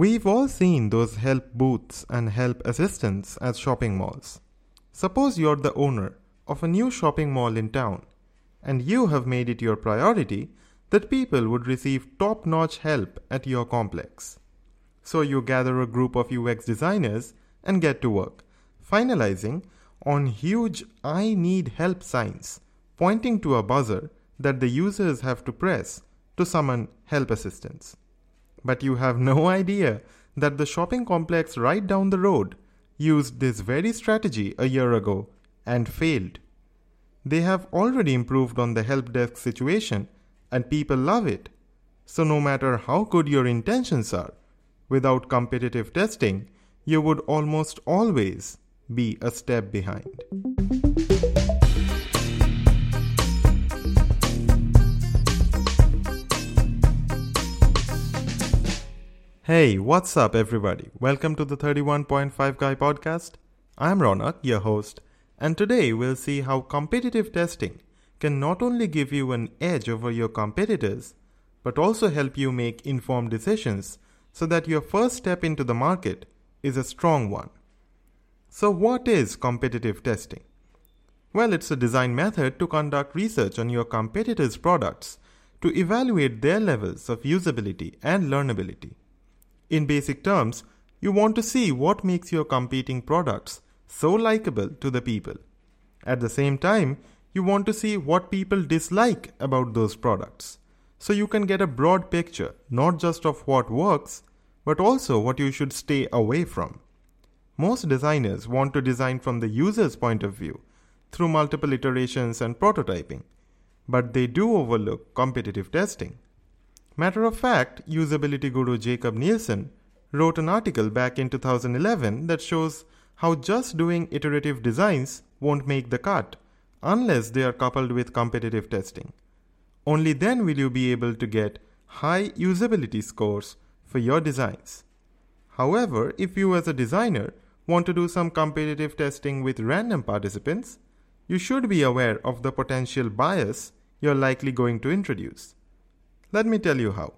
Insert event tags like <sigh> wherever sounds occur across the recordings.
We've all seen those help booths and help assistants at shopping malls. Suppose you're the owner of a new shopping mall in town and you have made it your priority that people would receive top notch help at your complex. So you gather a group of UX designers and get to work, finalizing on huge I need help signs pointing to a buzzer that the users have to press to summon help assistance. But you have no <laughs> idea that the shopping complex right down the road used this very strategy a year ago and failed. They have already improved on the help desk situation and people love it. So, no matter how good your intentions are, without competitive testing, you would almost always be a step behind. Hey, what's up, everybody? Welcome to the 31.5 Guy podcast. I'm Rounak, your host, and today we'll see how competitive testing can not only give you an edge over your competitors, but also help you make informed decisions so that your first step into the market is a strong one. So, what is competitive testing? Well, it's a design method to conduct research on your competitors' products to evaluate their levels of usability and learnability. In basic terms, you want to see what makes your competing products so likable to the people. At the same time, you want to see what people dislike about those products. So you can get a broad picture, not just of what works, but also what you should stay away from. Most designers want to design from the user's point of view through multiple iterations and prototyping, but they do overlook competitive testing. Matter of fact, usability guru Jakob Nielsen wrote an article back in 2011 that shows how just doing iterative designs won't make the cut unless they are coupled with competitive testing. Only then will you be able to get high usability scores for your designs. However, if you as a designer want to do some competitive testing with random participants, you should be aware of the potential bias you're likely going to introduce. Let me tell you how.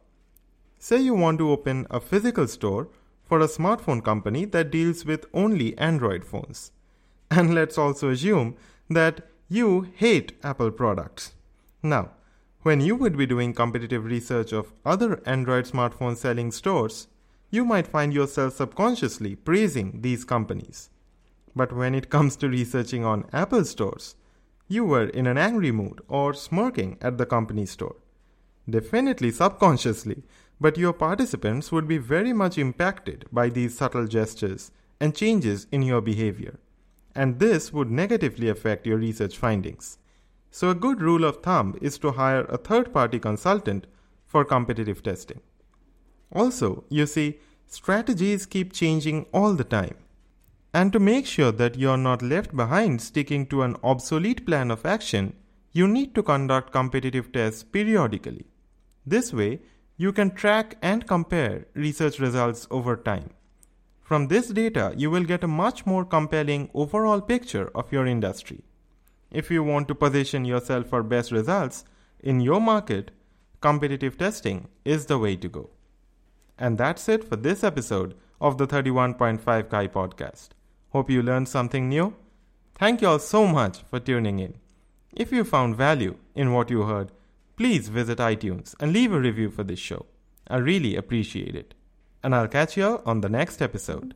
Say you want to open a physical store for a smartphone company that deals with only Android phones. <laughs> And let's also assume that you hate Apple products. Now, when you would be doing competitive research of other Android smartphone selling stores, you might find yourself subconsciously praising these companies. But when it <laughs> comes to researching on Apple stores, you were in an angry mood or smirking at the company store. Definitely subconsciously, but your participants would be very much impacted by these subtle gestures and changes in your behavior. And this would negatively affect your research findings. So, a good rule of thumb is to hire a third party consultant for competitive testing. Also, you see, strategies keep changing all the time. And to make sure that you're not left behind sticking to an obsolete plan of action, you need to conduct competitive tests periodically. This way, you can track and compare research results over time. From this data, you will get a much more compelling overall picture of your industry. If you want to position yourself for best results in your market, competitive testing is the way to go. And that's it for this episode of the 31.5 Guy podcast. Hope you learned something new. Thank you all so much for tuning in. If you found value in what you heard, please visit iTunes and leave a review for this show. I really appreciate it. And I'll catch you all on the next episode.